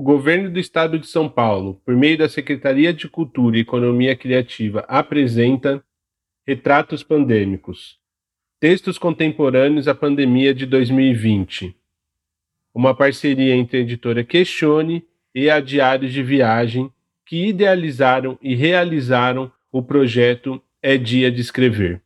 o governo do estado de São Paulo, por meio da Secretaria de Cultura e Economia Criativa, apresenta Retratos Pandêmicos Textos Contemporâneos à Pandemia de 2020. Uma parceria entre a editora Questione e a Diários de Viagem, que idealizaram e realizaram o projeto É Dia de Escrever.